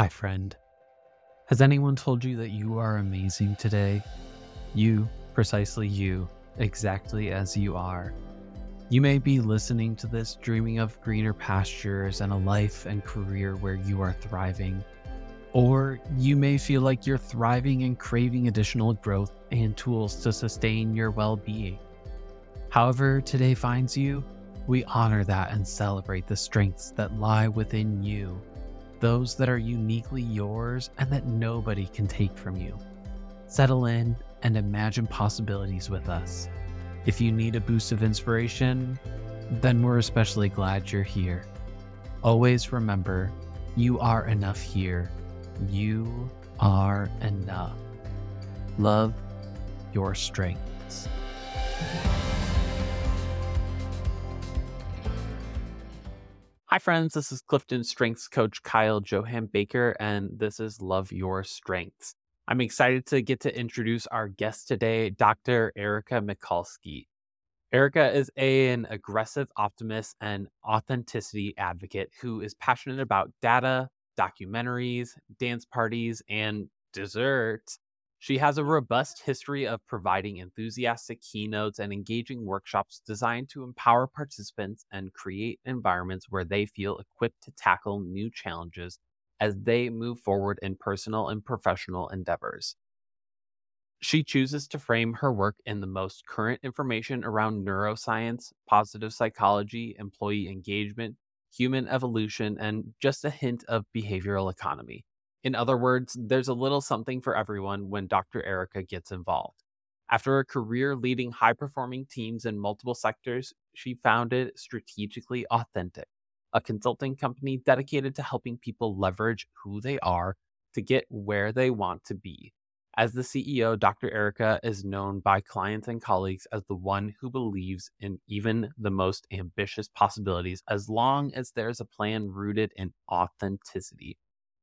Hi, friend. Has anyone told you that you are amazing today? You, precisely you, exactly as you are. You may be listening to this dreaming of greener pastures and a life and career where you are thriving. Or you may feel like you're thriving and craving additional growth and tools to sustain your well being. However, today finds you, we honor that and celebrate the strengths that lie within you, those that are uniquely yours and that nobody can take from you. Settle in and imagine possibilities with us. If you need a boost of inspiration, then we're especially glad you're here. Always remember, you are enough here. You are enough. Love your strengths. Hi, friends. This is Clifton Strengths Coach Kyle Johan Baker, and this is Love Your Strengths. I'm excited to get to introduce our guest today, Dr. Erika Michalski. Erika is a, an aggressive optimist and authenticity advocate who is passionate about data, documentaries, dance parties, and desserts. She has a robust history of providing enthusiastic keynotes and engaging workshops designed to empower participants and create environments where they feel equipped to tackle new challenges as they move forward in personal and professional endeavors. She chooses to frame her work in the most current information around neuroscience, positive psychology, employee engagement, human evolution, and just a hint of behavioral economy. In other words, there's a little something for everyone when Dr. Erika gets involved. After a career leading high performing teams in multiple sectors, she founded Strategically Authentic, a consulting company dedicated to helping people leverage who they are to get where they want to be. As the CEO, Dr. Erika is known by clients and colleagues as the one who believes in even the most ambitious possibilities as long as there's a plan rooted in authenticity.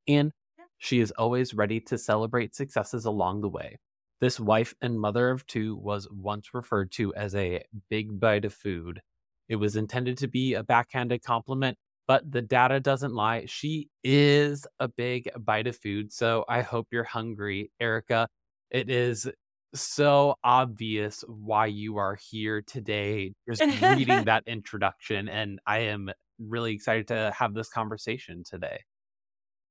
And she is always ready to celebrate successes along the way. This wife and mother of two was once referred to as a big bite of food. It was intended to be a backhanded compliment, but the data doesn't lie. She is a big bite of food. So I hope you're hungry, Erika. It is so obvious why you are here today, just reading that introduction. And I am really excited to have this conversation today.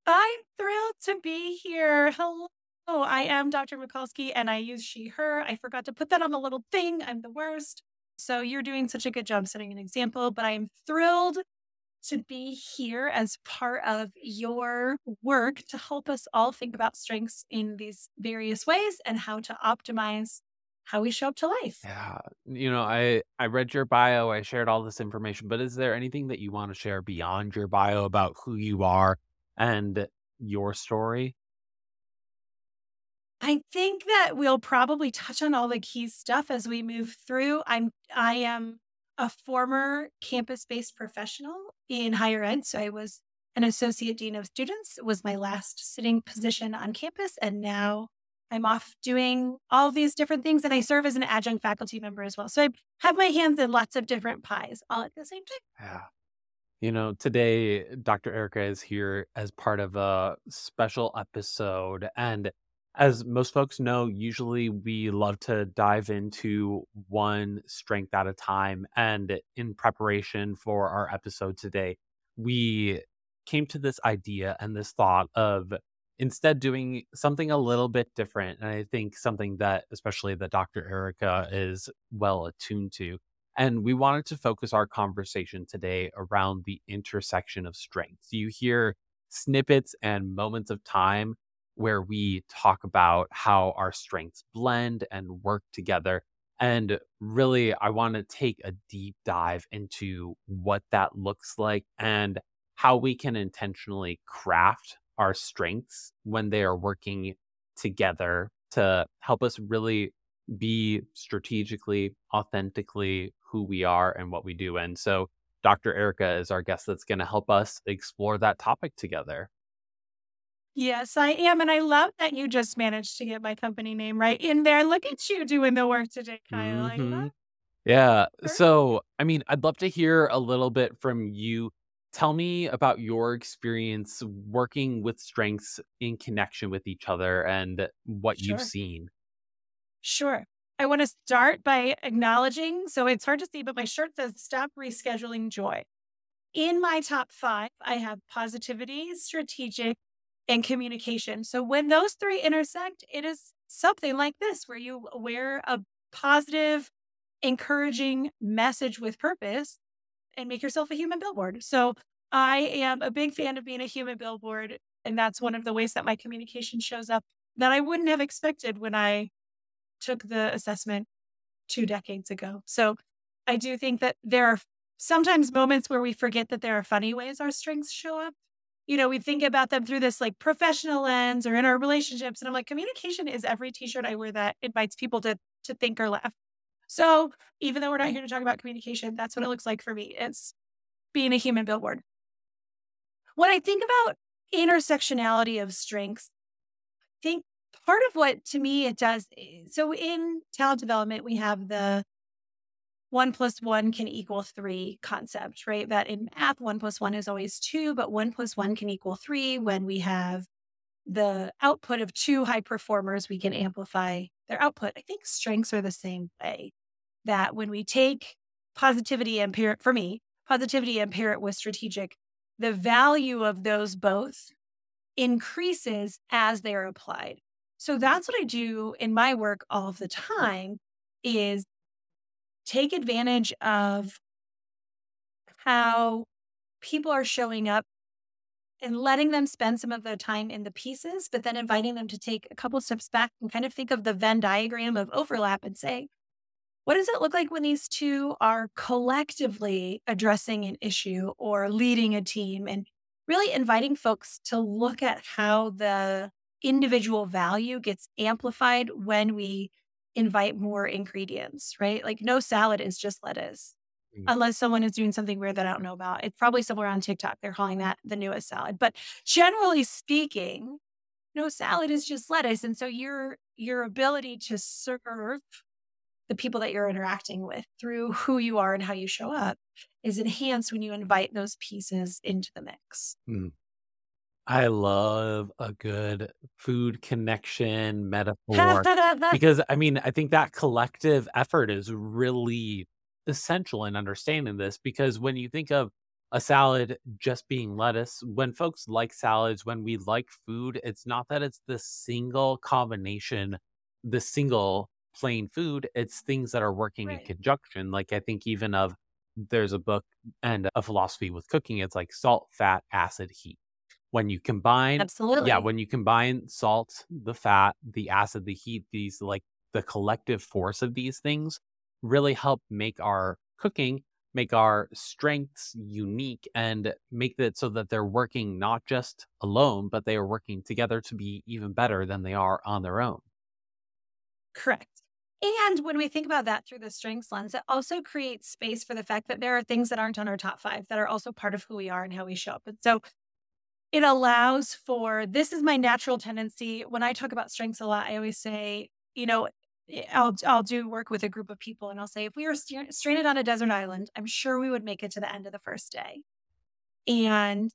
I'm thrilled to be here. Hello. I am Dr. Michalski and I use she, her. I forgot to put that on the little thing. I'm the worst. So you're doing such a good job setting an example, but I am thrilled to be here as part of your work to help us all think about strengths in these various ways and how to optimize how we show up to life. Yeah. You know, I I read your bio, I shared all this information, but is there anything that you want to share beyond your bio about who you are and your story? I think that we'll probably touch on all the key stuff as we move through. I'm I am a former campus-based professional in higher ed, so I was an associate dean of students. It was my last sitting position on campus and now I'm off doing all these different things and I serve as an adjunct faculty member as well. So I have my hands in lots of different pies all at the same time. Yeah. You know, today Dr. Erika is here as part of a special episode. And as most folks know, usually we love to dive into one strength at a time. And in preparation for our episode today, we came to this idea and this thought of instead doing something a little bit different. And I think something that, especially that Dr. Erika is well attuned to and we wanted to focus our conversation today around the intersection of strengths. You hear snippets and moments of time where we talk about how our strengths blend and work together. And really, I want to take a deep dive into what that looks like and how we can intentionally craft our strengths when they are working together to help us really be strategically, authentically who we are and what we do. And so Dr. Erika is our guest that's going to help us explore that topic together. Yes, I am. And I love that you just managed to get my company name right in there. Look at you doing the work today, Kyle. Mm-hmm. Yeah. So, I mean, I'd love to hear a little bit from you. Tell me about your experience working with strengths in connection with each other and what you've seen. Sure. I want to start by acknowledging. So it's hard to see, but my shirt says stop rescheduling joy. In my top five, I have positivity, strategic, and communication. So when those three intersect, it is something like this, where you wear a positive, encouraging message with purpose and make yourself a human billboard. So I am a big fan of being a human billboard. And that's one of the ways that my communication shows up that I wouldn't have expected when I took the assessment two decades ago. So I do think that there are sometimes moments where we forget that there are funny ways our strengths show up. You know, we think about them through this like professional lens or in our relationships. And I'm like, communication is every t-shirt I wear that invites people to to think or laugh. So even though we're not here to talk about communication, that's what it looks like for me. It's being a human billboard. When I think about intersectionality of strengths, I think part of what to me it does eh, so in talent development we have the one plus one can equal three concept right? That in math one plus one is always two but one plus one can equal three. When we have the output of two high performers we can amplify their output. I think strengths are the same way that when we take positivity and pair for me positivity and pair it with strategic the value of those both increases as they're applied so that's what I do in my work all of the time is take advantage of how people are showing up and letting them spend some of their time in the pieces, but then inviting them to take a couple steps back and kind of think of the Venn diagram of overlap and say, what does it look like when these two are collectively addressing an issue or leading a team? And really inviting folks to look at how the individual value gets amplified when we invite more ingredients, right? Like no salad is just lettuce. Mm. Unless someone is doing something weird that I don't know about. It's probably somewhere on TikTok. They're calling that the newest salad. But generally speaking, no salad is just lettuce. And so your your ability to serve the people that you're interacting with through who you are and how you show up is enhanced when you invite those pieces into the mix. Mm. I love a good food connection metaphor because I mean, I think that collective effort is really essential in understanding this because when you think of a salad just being lettuce, when folks like salads, when we like food, it's not that it's the single combination, the single plain food, it's things that are working in conjunction. Like I think even of there's a book and a philosophy with cooking, it's like salt, fat, acid, heat when you combine absolutely yeah, when you combine salt, the fat, the acid, the heat, these like the collective force of these things really help make our cooking, make our strengths unique and make it so that they're working not just alone, but they are working together to be even better than they are on their own. Correct. And when we think about that through the strengths lens, it also creates space for the fact that there are things that aren't on our top five that are also part of who we are and how we show up. And so it allows for this is my natural tendency. When I talk about strengths a lot, I always say, you know, eh, I'll I'll do work with a group of people and I'll say if we were st- stranded on a desert island, I'm sure we would make it to the end of the first day. And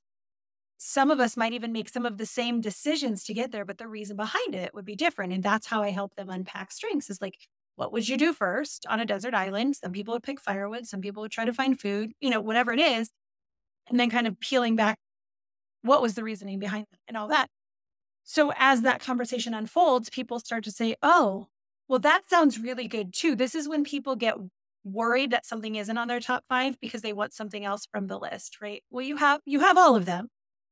some of us might even make some of the same decisions to get there, but the reason behind it would be different. And that's how I help them unpack strengths is like, what would you do first on a desert island? Some people would pick firewood, some people would try to find food, you know, whatever it is. And then kind of peeling back what was the reasoning behind it and all that. So as that conversation unfolds, people start to say, oh, well, that sounds really good too. This is when people get worried that something isn't on their top five because they want something else from the list, right? Well, you have you have all of them.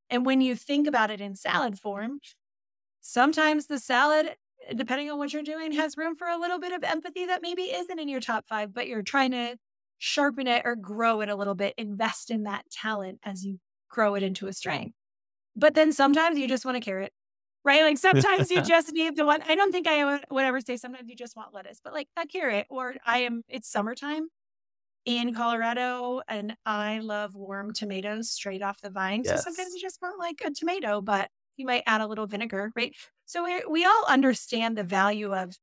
And when you think about it in salad form, sometimes the salad, depending on what you're doing, has room for a little bit of empathy that maybe isn't in your top five, but you're trying to sharpen it or grow it a little bit, invest in that talent as you grow it into a strength. But then sometimes you just want a carrot, right? Like sometimes you just need the one. I don't think I would ever say sometimes you just want lettuce, but like a carrot. Or I am, it's summertime in Colorado and I love warm tomatoes straight off the vine. So sometimes you just want like a tomato, but you might add a little vinegar, right? So we, we all understand the value of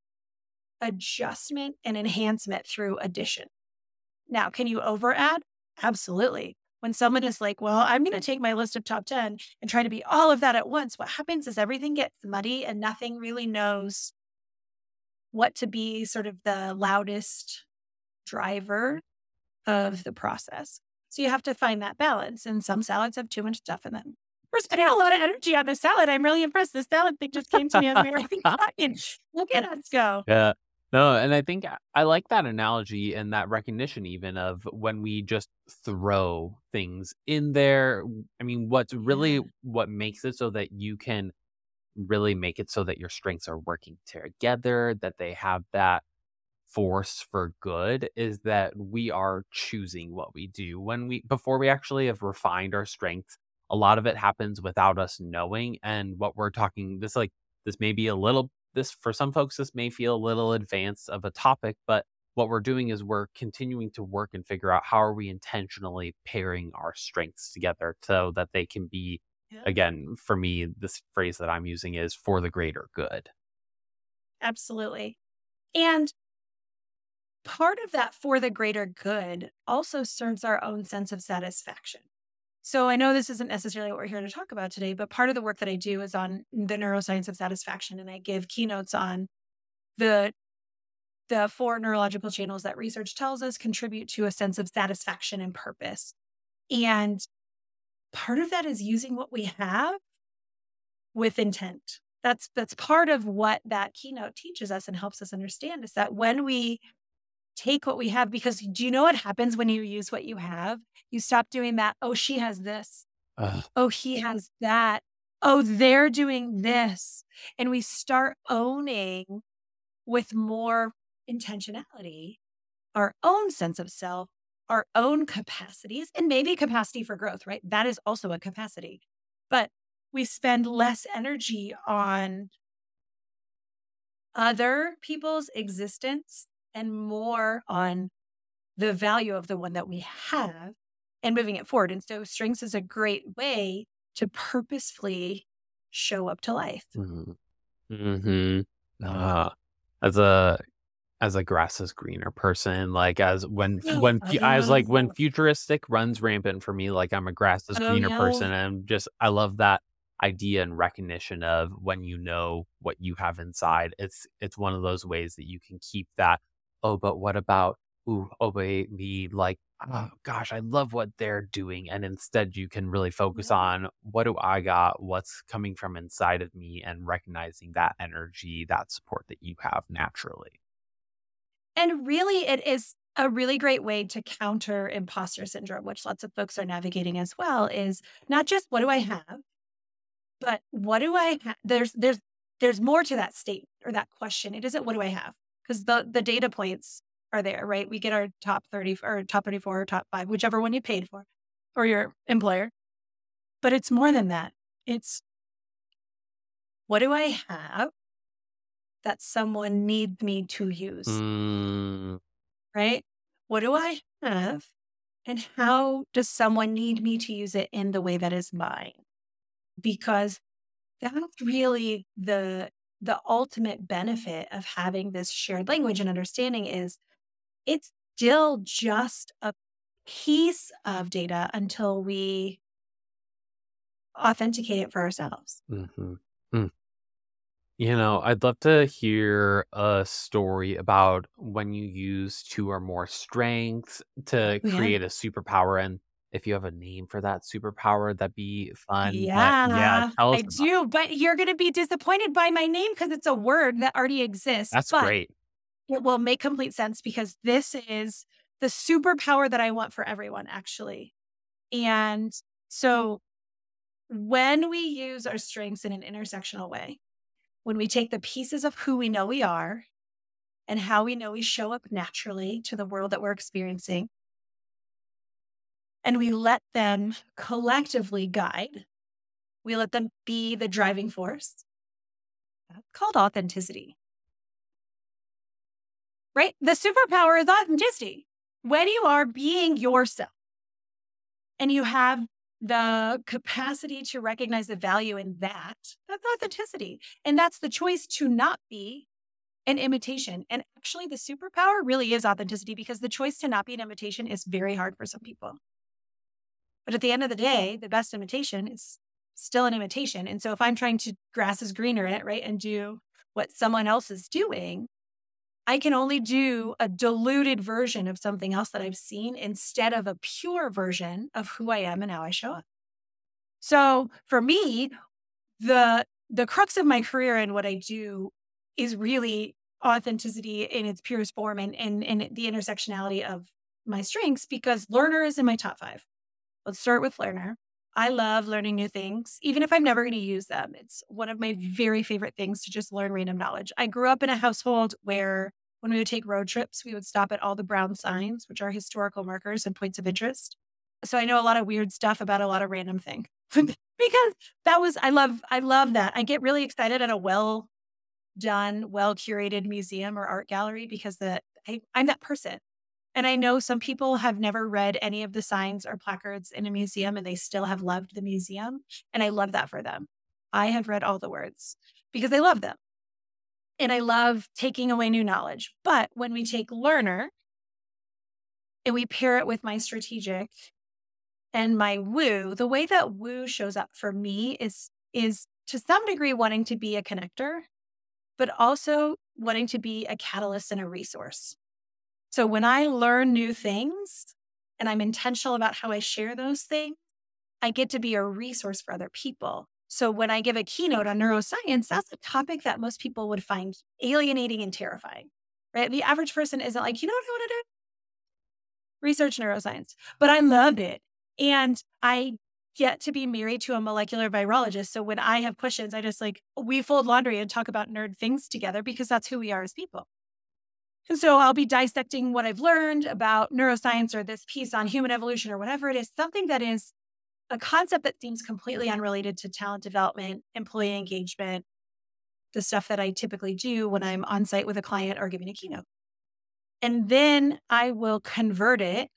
adjustment and enhancement through addition. Now, can you over add? Absolutely. When someone mm-hmm. is like, well, I'm going to take my list of top 10 and try to be all of that at once, what happens is everything gets muddy and nothing really knows what to be sort of the loudest driver of the process. So you have to find that balance. And some salads have too much stuff in them. We're spending a lot of energy on the salad. I'm really impressed. This salad thing just came to me as we were talking. Look at us go. Yeah. No, and I think uh, I like that analogy and that recognition even of when we just throw things in there. I mean, what's really what makes it so that you can really make it so that your strengths are working together, that they have that force for good is that we are choosing what we do when we before we actually have refined our strengths a lot of it happens without us knowing and what we're talking this like this may be a little this for some folks this may feel a little advanced of a topic but what we're doing is we're continuing to work and figure out how are we intentionally pairing our strengths together so that they can be Yeah. again for me this phrase that i'm using is for the greater good Absolutely. And part of that for the greater good also serves our own sense of satisfaction. So I know this isn't necessarily what we're here to talk about today, but part of the work that I do is on the neuroscience of satisfaction and I give keynotes on the the four neurological channels that research tells us contribute to a sense of satisfaction and purpose. And part of that is using what we have with intent. That's that's part of what that keynote teaches us and helps us understand is that when we take what we have because do you know what happens when you use what you have? You stop doing that. Oh, she has this. Ugh. Oh, he has that. Oh, they're doing this. And we start owning with more intentionality our own sense of self, our own capacities, and maybe capacity for growth, right? That is also a capacity. But we spend less energy on other people's existence and more on the value of the one that we have and moving it forward. And so, strengths is a great way to purposefully show up to life. Mm-hmm. Uh, as a as a grass is greener person, like as when when fu- I was like when futuristic runs rampant for me, like I'm a grass is Oh, greener yeah. person, and just I love that idea and recognition of when you know what you have inside. It's it's one of those ways that you can keep that. Oh, but what about? Ooh, oh, but me like. Oh gosh, I love what they're doing. And instead, you can really focus Yeah. on what do I got? What's coming from inside of me and recognizing that energy, that support that you have naturally. And really, it is a really great way to counter imposter syndrome, which lots of folks are navigating as well. Is not just what do I have, but what do I have? There's there's there's more to that statement or that question. It isn't what do I have because the the data points are there, right? We get our top thirty or top thirty four or top five, whichever one you paid for, or your employer. But it's more than that. It's what do I have that someone needs me to use? Mm, right? What do I have? And how does someone need me to use it in the way that is mine? Because that's really the the ultimate benefit of having this shared language and understanding is it's still just a piece of data until we authenticate it for ourselves. mhm, mm. You know, I'd love to hear a story about when you use two or more strengths to Oh, yeah. create a superpower. And if you have a name for that superpower, that'd be fun. But Yeah, yeah, tell us I do. But you're going to be disappointed by my name because it's a word that already exists. That's but great. It will make complete sense because this is the superpower that I want for everyone, actually. And so when we use our strengths in an intersectional way, when we take the pieces of who we know we are and how we know we show up naturally to the world that we're experiencing, and we let them collectively guide, we let them be the driving force. That's called authenticity right? The superpower is authenticity. When you are being yourself and you have the capacity to recognize the value in that, that's authenticity. And that's the choice to not be an imitation. And actually, the superpower really is authenticity because the choice to not be an imitation is very hard for some people. But at the end of the day, the best imitation is still an imitation. And so if I'm trying to grass is greener it, right, and do what someone else is doing, I can only do a diluted version of something else that I've seen instead of a pure version of who I am and how I show up. So for me, the the crux of my career and what I do is really authenticity in its purest form and, and, and the intersectionality of my strengths because learner is in my top five. Let's start with learner. I love learning new things, even if I'm never going to use them. It's one of my very favorite things to just learn random knowledge. I grew up in a household where when we would take road trips, we would stop at all the brown signs, which are historical markers and points of interest. So I know a lot of weird stuff about a lot of random things because that was I love I love that. I get really excited at a well done, well curated museum or art gallery because that I, I'm that person. And I know some people have never read any of the signs or placards in a museum and they still have loved the museum. And I love that for them. I have read all the words because I love them. And I love taking away new knowledge. But when we take learner and we pair it with my strategic and my woo, the way that woo shows up for me is is to some degree wanting to be a connector, but also wanting to be a catalyst and a resource. So when I learn new things and I'm intentional about how I share those things, I get to be a resource for other people. So when I give a keynote on neuroscience, that's a topic that most people would find alienating and terrifying, right? The average person isn't like, you know what I want to do? Research neuroscience. But I loved it. And I get to be married to a molecular virologist. So when I have questions, I just like, we fold laundry and talk about nerd things together because that's who we are as people. And so I'll be dissecting what I've learned about neuroscience or this piece on human evolution or whatever it is, something that is a concept that seems completely unrelated to talent development, employee engagement, the stuff that I typically do when I'm on site with a client or giving a keynote. And then I will convert it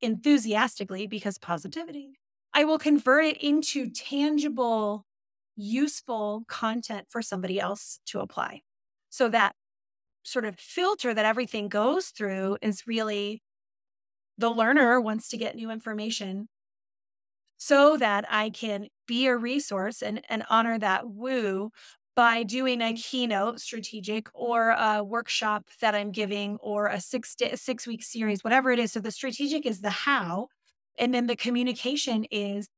enthusiastically because positivity. I will convert it into tangible, useful content for somebody else to apply so that sort of filter that everything goes through is really the learner wants to get new information so that I can be a resource and, and honor that woo by doing a keynote strategic or a workshop that I'm giving or a six day, six week series, whatever it is. So the strategic is the how, and then the communication is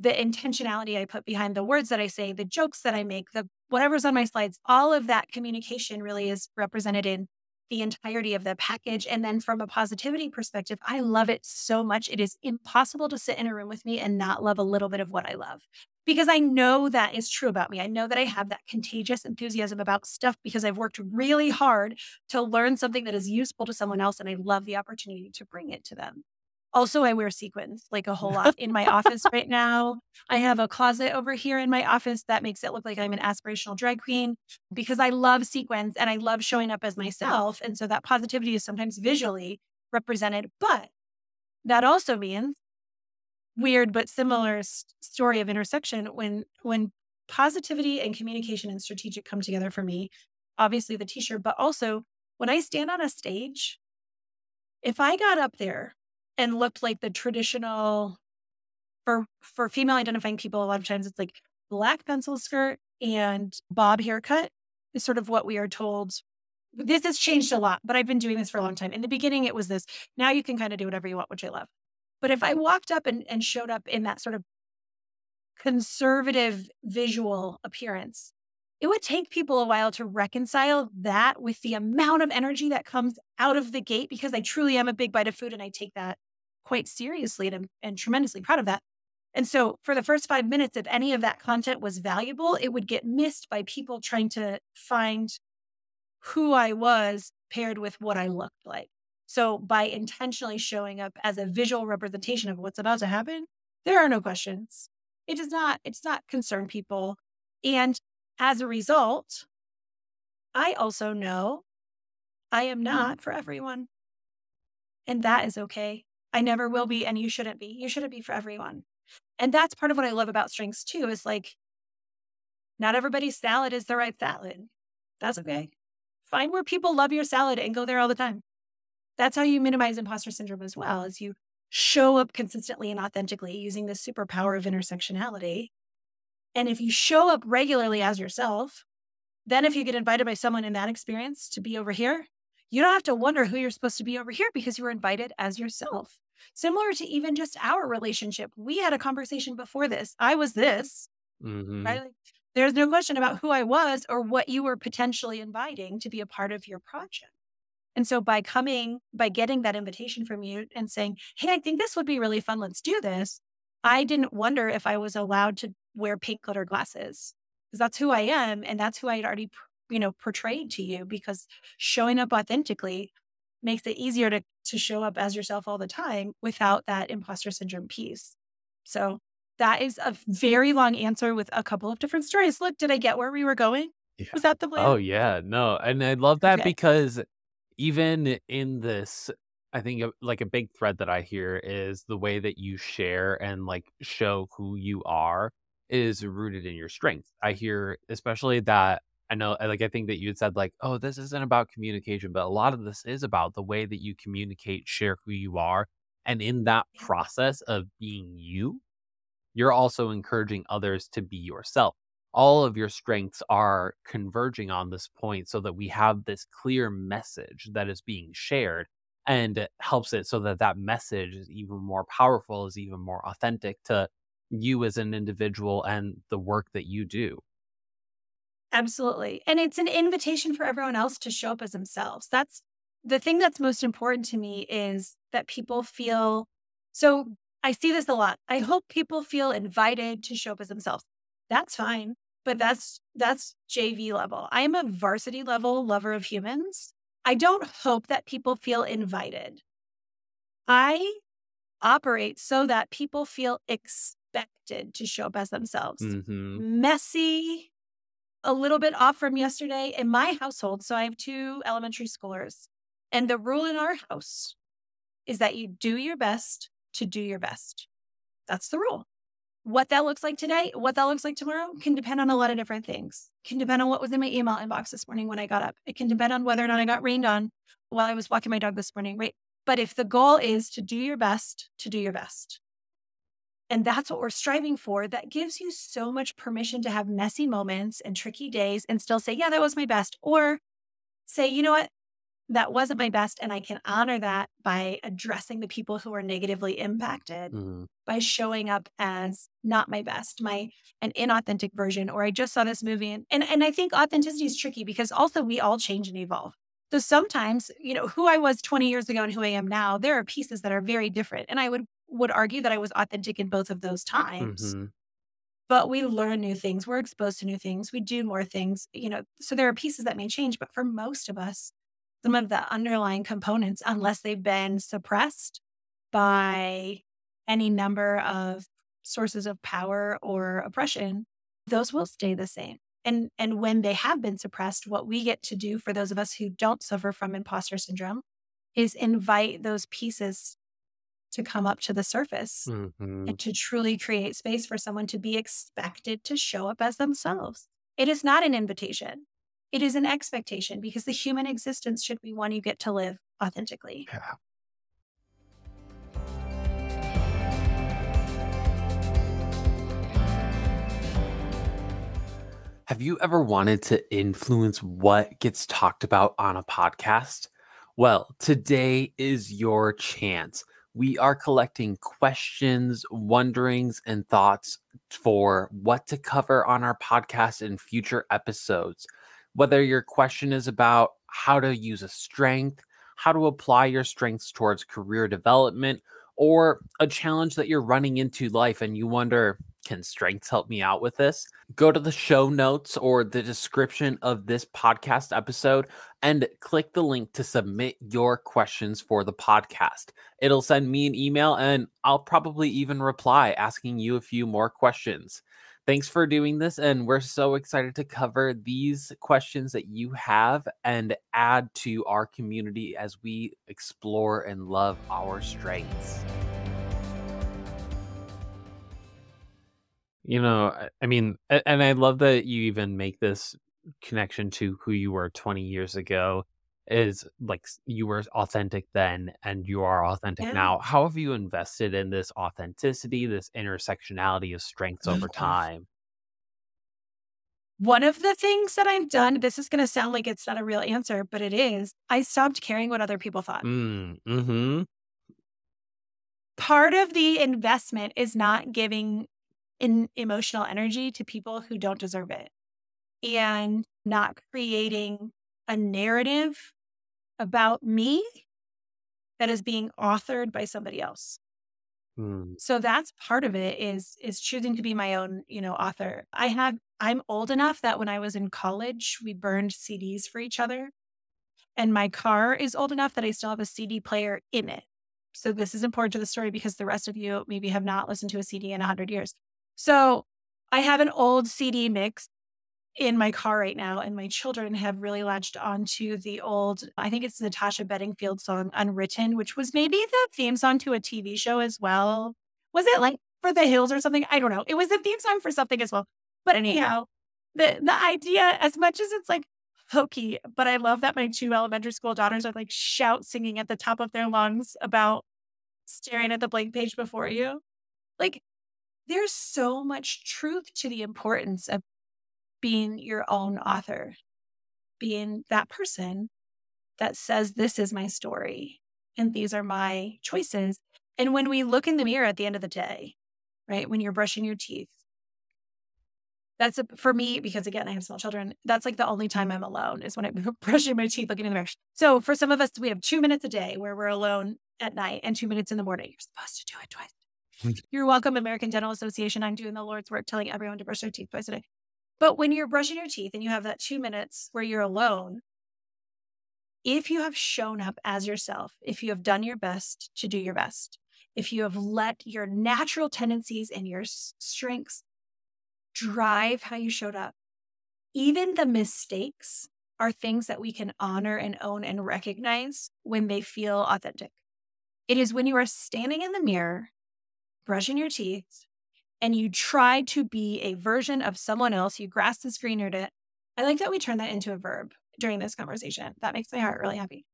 the intentionality I put behind the words that I say, the jokes that I make, the whatever's on my slides, all of that communication really is represented in the entirety of the package. And then from a positivity perspective, I love it so much. It is impossible to sit in a room with me and not love a little bit of what I love because I know that is true about me. I know that I have that contagious enthusiasm about stuff because I've worked really hard to learn something that is useful to someone else. And I love the opportunity to bring it to them. Also, I wear sequins like a whole lot in my office right now. I have a closet over here in my office that makes it look like I'm an aspirational drag queen because I love sequins and I love showing up as myself. And so that positivity is sometimes visually represented. But that also means weird but similar story of intersection when when positivity and communication and strategic come together for me obviously the t-shirt but also when i stand on a stage if i got up there and looked like the traditional for for female identifying people a lot of times it's like black pencil skirt and bob haircut is sort of what we are told. This has changed a lot but i've been doing this for a long time. In the beginning it was this now you can kind of do whatever you want which i love. But if i walked up and, and showed up in that sort of conservative visual appearance it would take people a while to reconcile that with the amount of energy that comes out of the gate because I truly am a big bite of food and I take that quite seriously and, and tremendously proud of that. And so, for the first five minutes, if any of that content was valuable, it would get missed by people trying to find who I was paired with what I looked like. So, by intentionally showing up as a visual representation of what's about to happen, there are no questions. It does not, it does not concern people. And as a result, I also know I am mm-hmm. not for everyone. And that is okay. I never will be, and you shouldn't be. You shouldn't be for everyone. And that's part of what I love about strengths too, is like not everybody's salad is the right salad. That's okay. Find where people love your salad and go there all the time. That's how you minimize imposter syndrome as well, as you show up consistently and authentically using the superpower of intersectionality. And if you show up regularly as yourself, then if you get invited by someone in that experience to be over here, you don't have to wonder who you're supposed to be over here because you were invited as yourself. Similar to even just our relationship. We had a conversation before this. I was this, hmm right? Like, there's no question about who I was or what you were potentially inviting to be a part of your project. And so by coming, by getting that invitation from you and saying, Hey, I think this would be really fun. Let's do this. I didn't wonder if I was allowed to wear pink glitter glasses because that's who I am. And that's who I had already, you know, portrayed to you because showing up authentically makes it easier to, to show up as yourself all the time without that imposter syndrome piece. So that is a very long answer with a couple of different stories. Look, did I get where we were going? Yeah. Was that the Oh yeah, no, and I love that Okay. because even in this, I think like a big thread that I hear is the way that you share and like show who you are is rooted in your strength. I hear especially that I know like I think that you had said like, oh, this isn't about communication, but a lot of this is about the way that you communicate, share who you are, and in that process of being you, you're also encouraging others to be yourself. All of your strengths are converging on this point so that we have this clear message that is being shared and helps it so that that message is even more powerful, is even more authentic to you as an individual and the work that you do. Absolutely. And it's an invitation for everyone else to show up as themselves. That's the thing that's most important to me is that people feel so I see this a lot. I hope people feel invited to show up as themselves. That's fine, but that's that's JV level. I am a varsity level lover of humans. I don't hope that people feel invited. I operate so that people feel expected to show up as themselves. hmm Messy, a little bit off from yesterday in my household. So I have two elementary schoolers. And the rule in our house is that you do your best to do your best. That's the rule. What that looks like today, what that looks like tomorrow can depend on a lot of different things. Can depend on what was in my email inbox this morning when I got up. It can depend on whether or not I got rained on while I was walking my dog this morning, right? But if the goal is to do your best, to do your best. And that's what we're striving for. That gives you so much permission to have messy moments and tricky days and still say, yeah, that was my best. Or say, you know what? That wasn't my best. And I can honor that by addressing the people who are negatively impacted hmm by showing up as not my best, my an inauthentic version, or I just saw this movie. And, and and I think authenticity is tricky because also we all change and evolve. So sometimes, you know, who I was 20 years ago and who I am now, there are pieces that are very different. And I would would argue that I was authentic in both of those times. hmm But we learn new things, we're exposed to new things, we do more things, you know. So there are pieces that may change, but for most of us, some of the underlying components, unless they've been suppressed by any number of sources of power or oppression, those will stay the same. And and when they have been suppressed, what we get to do for those of us who don't suffer from imposter syndrome is invite those pieces to come up to the surface hmm and to truly create space for someone to be expected to show up as themselves. It is not an invitation. It is an expectation because the human existence should be one you get to live authentically. Yeah. Have you ever wanted to influence what gets talked about on a podcast? Well, today is your chance. We are collecting questions, wonderings, and thoughts for what to cover on our podcast in future episodes. Whether your question is about how to use a strength, how to apply your strengths towards career development, or a challenge that you're running into life and you wonder, can strengths help me out with this? Go to the show notes or the description of this podcast episode and click the link to submit your questions for the podcast. It'll send me an email and I'll probably even reply asking you a few more questions. Thanks for doing this, and we're so excited to cover these questions that you have and add to our community as we explore and love our strengths. You know, I I mean, a- and I love that you even make this connection to who you were 20 years ago. is like you were authentic then and you are authentic Yeah. now. How have you invested in this authenticity, this intersectionality of strengths over time? One of the things that I've done, this is going to sound like it's not a real answer, but it is. I stopped caring what other people thought. Mm, hmm Part of the investment is not giving in emotional energy to people who don't deserve it and not creating a narrative about me that is being authored by somebody else. Mm, So that's part of it is is choosing to be my own, you know, author. I have I'm old enough that when I was in college, we burned CDs for each other. And my car is old enough that I still have a CD player in it. So this is important to the story because the rest of you maybe have not listened to a CD in 100 years. So I have an old CD mix in my car right now, and my children have really latched onto the old, I think it's Natasha Bedingfield song Unwritten, which was maybe the theme song to a TV show as well. Was it like for the hills or something? I don't know. It was the theme song for something as well. But anyhow, the the idea, as much as it's like hokey, but I love that my two elementary school daughters are like shout singing at the top of their lungs about staring at the blank page before you. Like there's so much truth to the importance of being your own author, being that person that says, This is my story and these are my choices. And when we look in the mirror at the end of the day, right, when you're brushing your teeth, that's a, for me because again I have small children. That's like the only time I'm alone is when I'm brushing my teeth, looking in the mirror. So for some of us, we have two minutes a day where we're alone at night and two minutes in the morning. You're supposed to do it twice. You're welcome, American Dental Association. I'm doing the Lord's work, telling everyone to brush their teeth twice a day. But when you're brushing your teeth and you have that two minutes where you're alone, if you have shown up as yourself, if you have done your best to do your best, if you have let your natural tendencies and your strengths drive how you showed up, even the mistakes are things that we can honor and own and recognize when they feel authentic. It is when you are standing in the mirror, brushing your teeth, and you try to be a version of someone else, you grass the screen or it. I like that we turn that into a verb during this conversation. That makes my heart really happy.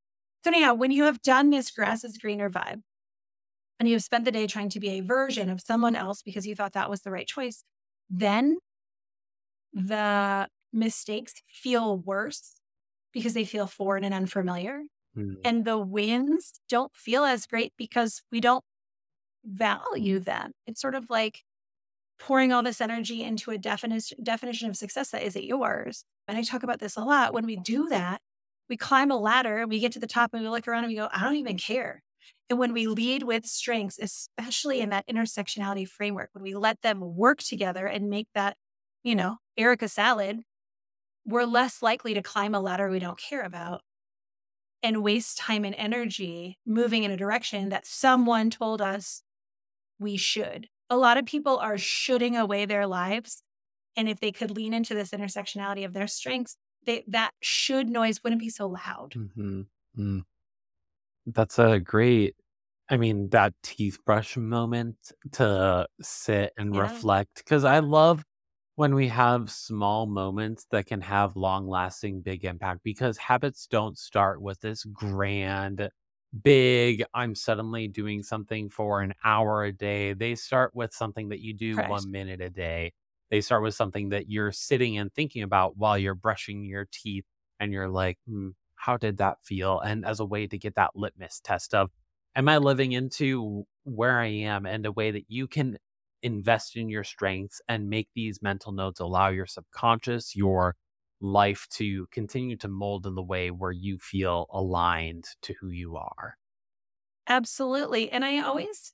So, anyhow, when you have done this grass is greener vibe and you have spent the day trying to be a version of someone else because you thought that was the right choice, then the mistakes feel worse because they feel foreign and unfamiliar. mm, And the wins don't feel as great because we don't value them. It's sort of like pouring all this energy into a definition definition of success that isn't yours. And I talk about this a lot. When we do that, we climb a ladder and we get to the top and we look around and we go, I don't even care. And when we lead with strengths, especially in that intersectionality framework, when we let them work together and make that, you know, Erika salad, we're less likely to climb a ladder we don't care about and waste time and energy moving in a direction that someone told us we should. A lot of people are shooting away their lives. And if they could lean into this intersectionality of their strengths, they, that should noise wouldn't be so loud. hmm mm. That's a great, I mean, that teeth brush moment to sit and Yeah. reflect. Because I love when we have small moments that can have long lasting big impact because habits don't start with this grand, big, I'm suddenly doing something for an hour a day. They start with something that you do Correct. one minute a day. They start with something that you're sitting and thinking about while you're brushing your teeth and you're like, hmm, how did that feel? And as a way to get that litmus test of, am I living into where I am and a way that you can invest in your strengths and make these mental notes allow your subconscious, your life to continue to mold in the way where you feel aligned to who you are. Absolutely. And I always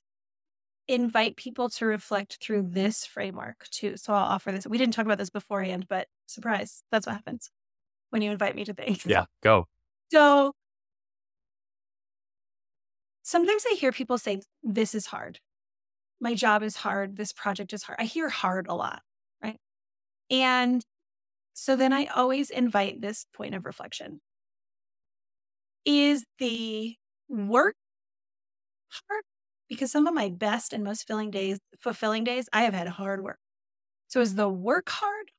invite people to reflect through this framework too. So I'll offer this. We didn't talk about this beforehand, but surprise, that's what happens when you invite me to things. Yeah, go. So sometimes I hear people say, This is hard. My job is hard. This project is hard. I hear hard a lot, right? And so then I always invite this point of reflection. Is the work hard? Because some of my best and most filling days, fulfilling days, I have had hard work. So is the work hard?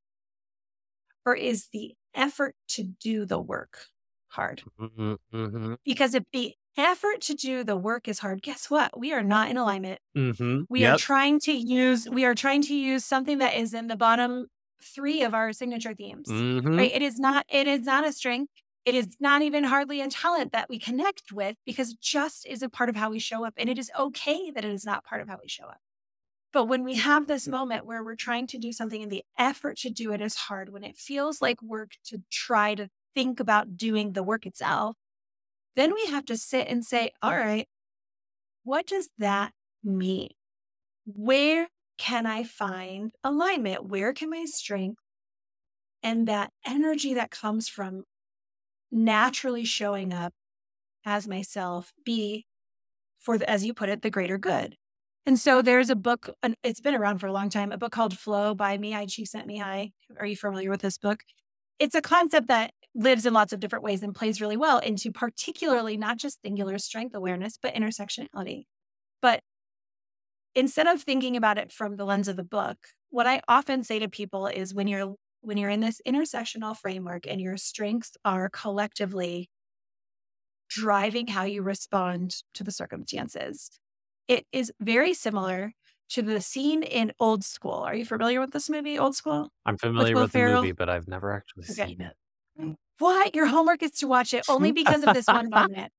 Or is the effort to do the work hard. Mm-hmm, mm-hmm. Because if the effort to do the work is hard, guess what? We are not in alignment. Mm-hmm. We Yep. are trying to use we are trying to use something that is in the bottom three of our signature themes. Mhm. Right? It is not it is not a strength. It is not even hardly a talent that we connect with because just is a part of how we show up. And it is okay that it is not part of how we show up. But when we have this moment where we're trying to do something and the effort to do it is hard, when it feels like work to try to think about doing the work itself, then we have to sit and say, all right, what does that mean? Where can I find alignment? Where can my strength and that energy that comes from naturally showing up as myself be for, the, as you put it, the greater good? And so there's a book, and it's been around for a long time, a book called Flow by Mihaly Csikszentmihalyi. Are you familiar with this book? It's a concept that lives in lots of different ways and plays really well into particularly not just singular strength awareness, but intersectionality. But instead of thinking about it from the lens of the book, what I often say to people is when you're when you're in this intersectional framework and your strengths are collectively driving how you respond to the circumstances, it is very similar to the scene in Old School. Are you familiar with this movie, Old School? I'm familiar Will with, the Ferrell? movie, but I've never actually Okay. seen it. What? Your homework is to watch it only because of this one moment.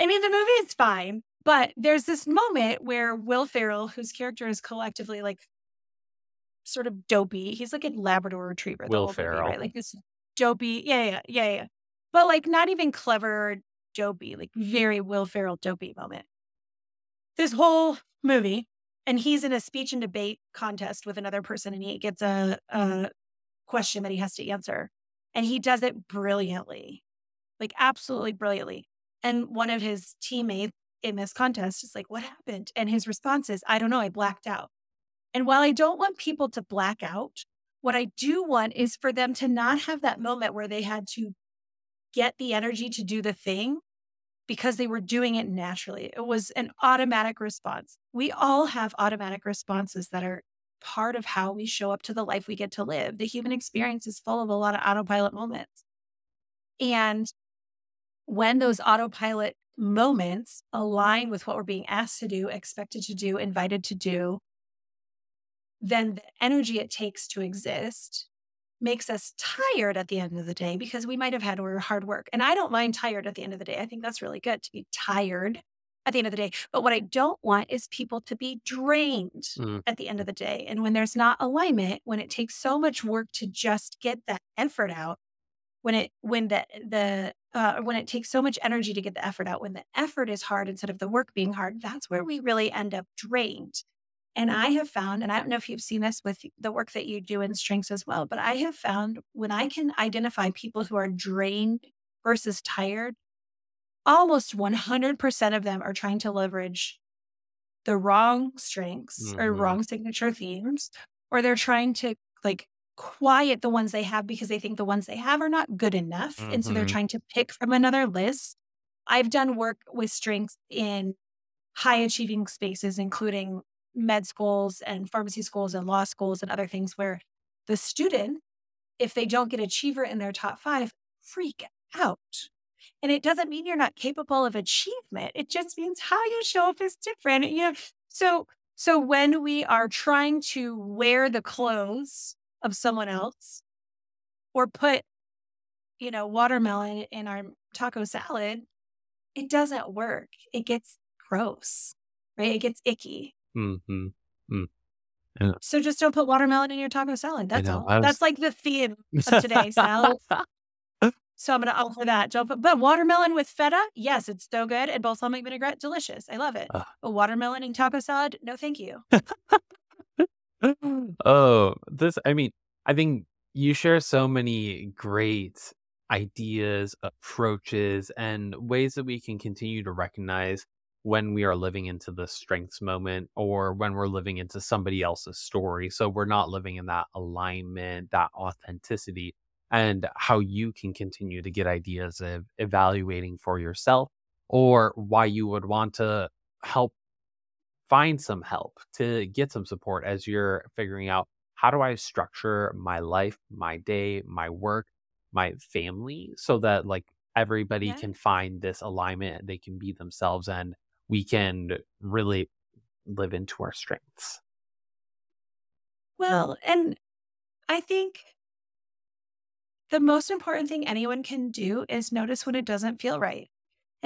I mean, the movie is fine, but there's this moment where Will Ferrell, whose character is collectively like sort of dopey, he's like a Labrador retriever. Will whole movie, Ferrell. right? Like this dopey, yeah, yeah, yeah, yeah. But like not even clever dopey, like mm-hmm. very Will Ferrell dopey moment. This whole movie, and he's in a speech and debate contest with another person, and he gets a, a question that he has to answer. And he does it brilliantly, like absolutely brilliantly. And one of his teammates in this contest is like, What happened? And his response is, I don't know, I blacked out. And while I don't want people to black out, what I do want is for them to not have that moment where they had to get the energy to do the thing because they were doing it naturally. It was an automatic response. We all have automatic responses that are part of how we show up to the life we get to live. The human experience is full of a lot of autopilot moments. And when those autopilot moments align with what we're being asked to do, expected to do, invited to do, then the energy it takes to exist makes us tired at the end of the day because we might have had hard work. And I don't mind tired at the end of the day. I think that's really good to be tired at the end of the day. But what I don't want is people to be drained Mm. at the end of the day. And when there's not alignment, when it takes so much work to just get that effort out, when it when the the uh, when it takes so much energy to get the effort out, when the effort is hard instead of the work being hard, that's where we really end up drained. And I have found, and I don't know if you've seen this with the work that you do in strengths as well, but I have found when I can identify people who are drained versus tired, almost 100% of them are trying to leverage the wrong strengths or Mhm. wrong signature themes, or they're trying to like quiet the ones they have because they think the ones they have are not good enough. And so they're Mhm. trying to pick from another list. I've done work with strengths in high achieving spaces, including med schools and pharmacy schools and law schools and other things where the student, if they don't get achiever in their top five, freak out. And it doesn't mean you're not capable of achievement. It just means how you show up is different. You know, so so when we are trying to wear the clothes of someone else or put, you know, watermelon in our taco salad, it doesn't work. It gets gross, right? It gets icky. Mhm. So just don't put watermelon in your taco salad. That's all. Was- That's like the theme of today, salad. So I'm gonna offer that. Don't put, but watermelon with feta, yes, it's so good. And balsamic vinaigrette, delicious. I love it. Ugh. But watermelon and taco salad, no, thank you. oh, this, I mean, I think you share so many great ideas, approaches, and ways that we can continue to recognize when we are living into the strengths moment or when we're living into somebody else's story. So we're not living in that alignment, that authenticity, and how you can continue to get ideas of evaluating for yourself or why you would want to help find some help to get some support as you're figuring out how do I structure my life, my day, my work, my family so that like everybody Yeah. can find this alignment, they can be themselves, and we can really live into our strengths. Well, and I think the most important thing anyone can do is notice when it doesn't feel right.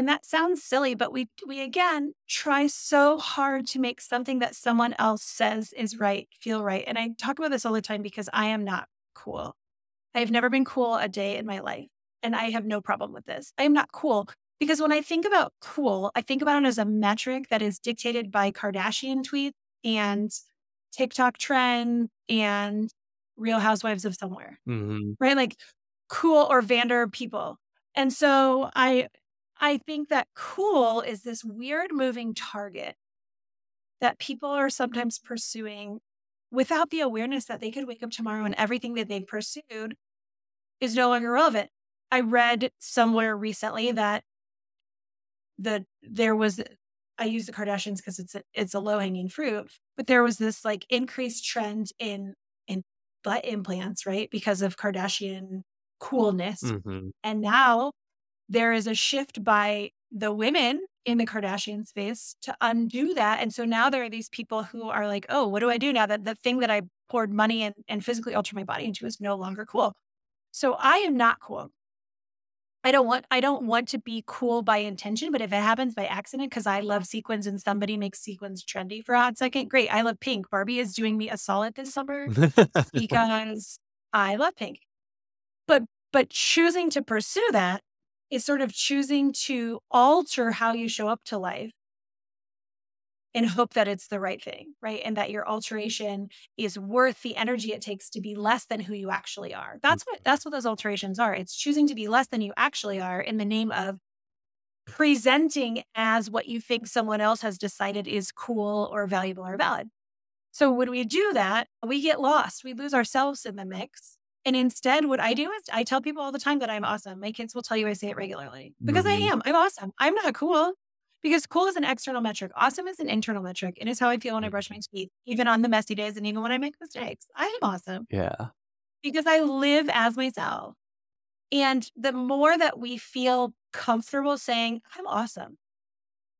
And that sounds silly, but we we again try so hard to make something that someone else says is right feel right. And I talk about this all the time because I am not cool. I have never been cool a day in my life. And I have no problem with this. I am not cool because when I think about cool, I think about it as a metric that is dictated by Kardashian tweets and TikTok trend and Real Housewives of somewhere, hmm right? Like cool or Vander people. And so I I think that cool is this weird moving target that people are sometimes pursuing without the awareness that they could wake up tomorrow and everything that they pursued is no longer relevant. I read somewhere recently that the there was I use the Kardashians because it's a, it's a low hanging fruit, but there was this like increased trend in in butt implants, right? Because of Kardashian coolness. hmm And now there is a shift by the women in the Kardashian space to undo that. And so now there are these people who are like, oh, what do I do now that the thing that I poured money and, and physically altered my body into is no longer cool? So I am not cool. I don't want I don't want to be cool by intention, but if it happens by accident because I love sequins and somebody makes sequins trendy for a hot second, great. I love pink. Barbie is doing me a solid this summer because I love pink. But but choosing to pursue that is sort of choosing to alter how you show up to life and hope that it's the right thing, right? And that your mm-hmm. alteration is worth the energy it takes to be less than who you actually are. That's what mm-hmm. that's what those alterations are. It's choosing to be less than you actually are in the name of presenting as what you think someone else has decided is cool or valuable or valid. So when we do that, we get lost. We lose ourselves in the mix. And instead, what I do is I tell people all the time that I'm awesome. My kids will tell you I say it regularly because I Mhm. am. I'm awesome. I'm not cool because cool is an external metric. Awesome is an internal metric. And It is how I feel when I brush my teeth, even on the messy days and even when I make mistakes. I am awesome Yeah. because I live as myself. And the more that we feel comfortable saying, I'm awesome,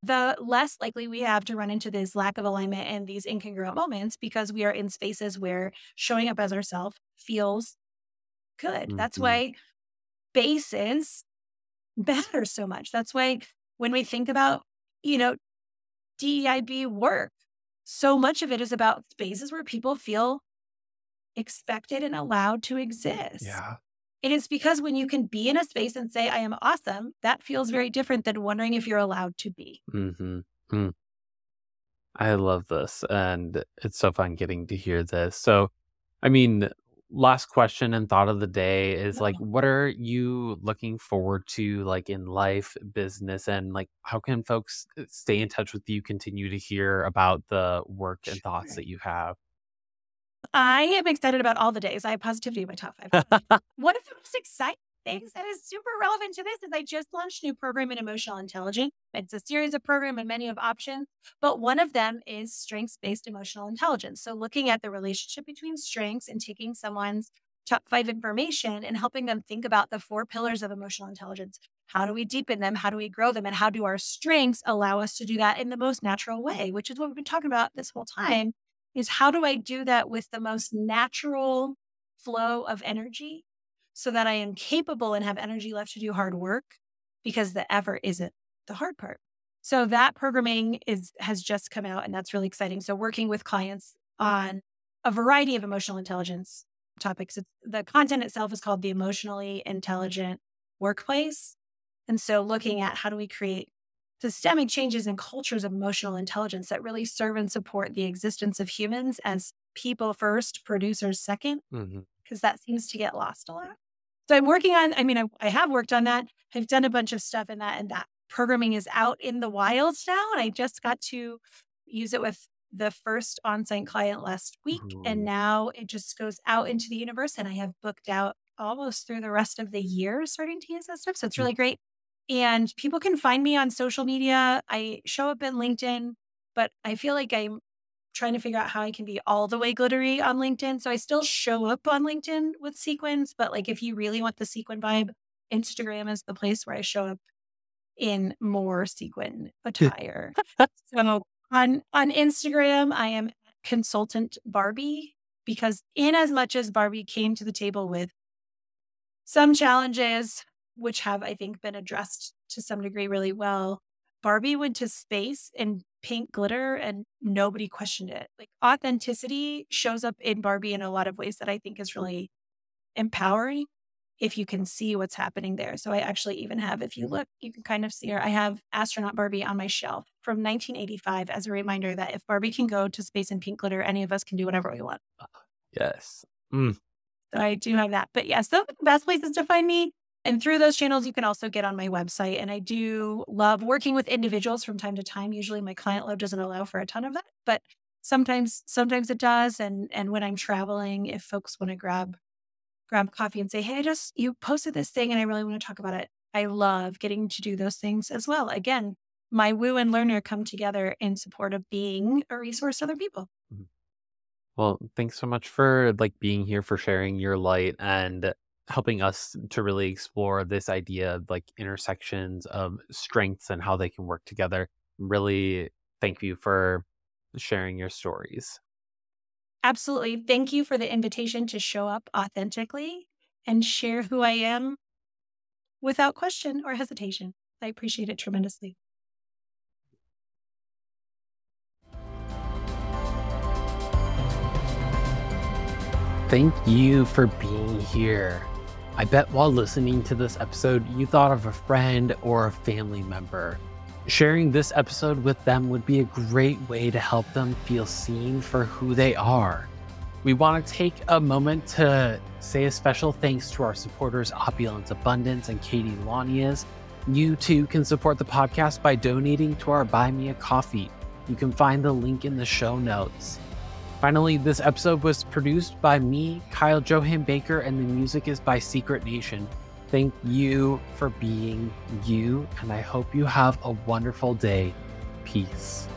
the less likely we have to run into this lack of alignment and these incongruent moments because we are in spaces where showing up as ourselves feels good. That's Mhm. why bases matter so much. That's why when we think about, you know, DEIB work, so much of it is about spaces where people feel expected and allowed to exist. Yeah. It is because when you can be in a space and say, I am awesome, that feels very different than wondering if you're allowed to be. hmm Mm. I love this. And it's so fun getting to hear this. So, I mean, last question and thought of the day is like, what are you looking forward to, like in life, business, and like how can folks uh, stay in touch with you, continue to hear about the work and thoughts that you have? I am excited about all the days. I have positivity in my top five. One of the most exciting things that is super relevant to this is I just launched a new program in emotional intelligence. It's a series of program and many of options, but one of them is strengths based emotional intelligence. So looking at the relationship between strengths and taking someone's top five information and helping them think about the four pillars of emotional intelligence. How do we deepen them? How do we grow them? And how do our strengths allow us to do that in the most natural way, which is what we've been talking about this whole time is how do I do that with the most natural flow of energy so that I am capable and have energy left to do hard work because the effort isn't the hard part. So that programming is has just come out and that's really exciting. So working with clients on a variety of emotional intelligence topics. It's, the content itself is called the emotionally intelligent workplace. And so looking at how do we create systemic changes in cultures of emotional intelligence that really serve and support the existence of humans as people first, producers second, hmm because that seems to get lost a lot. So I'm working on, I mean, I, I have worked on that. I've done a bunch of stuff in that, and that programming is out in the wild now. And I just got to use it with the first on site client last week. Ooh. And now it just goes out into the universe. And I have booked out almost through the rest of the year starting to use that stuff. So it's hmm. really great. And people can find me on social media. I show up in LinkedIn, but I feel like I'm trying to figure out how I can be all the way glittery on LinkedIn. So I still show up on LinkedIn with sequins, but like if you really want the sequin vibe, Instagram is the place where I show up in more sequin attire. so on on Instagram, I am consultant Barbie because in as much as Barbie came to the table with some challenges, which have I think been addressed to some degree really well, Barbie went to space in pink glitter and nobody questioned it. Like authenticity shows up in Barbie in a lot of ways that I think is really empowering if you can see what's happening there. So I actually even have, if you look, you can kind of see her. I have astronaut Barbie on my shelf from 1985 as a reminder that if Barbie can go to space in pink glitter, any of us can do whatever we want. Yes. Mm. So I do have that. But yes, those are the best places to find me. And through those channels, you can also get on my website. And I do love working with individuals from time to time. Usually my client load doesn't allow for a ton of that, but sometimes sometimes it does. And and when I'm traveling, if folks want to grab grab coffee and say, Hey, I just, you posted this thing and I really want to talk about it. I love getting to do those things as well. Again, my woo and learner come together in support of being a resource to other people. Mm-hmm. Well, thanks so much for like being here for sharing your light and helping us to really explore this idea of like intersections of strengths and how they can work together. Really thank you for sharing your stories. Absolutely. Thank you for the invitation to show up authentically and share who I am without question or hesitation. I appreciate it tremendously. Thank you for being here. I bet while listening to this episode, you thought of a friend or a family member Sharing this episode with them would be a great way to help them feel seen for who they are. We want to take a moment to say a special thanks to our supporters, Opulence Abundance and Katie Lanias. You too can support the podcast by donating to our Buy Me a Coffee. You can find the link in the show notes. Finally, this episode was produced by me, Kyle Johan Baker, and the music is by Secret Nation. Thank you for being you, and I hope you have a wonderful day. Peace.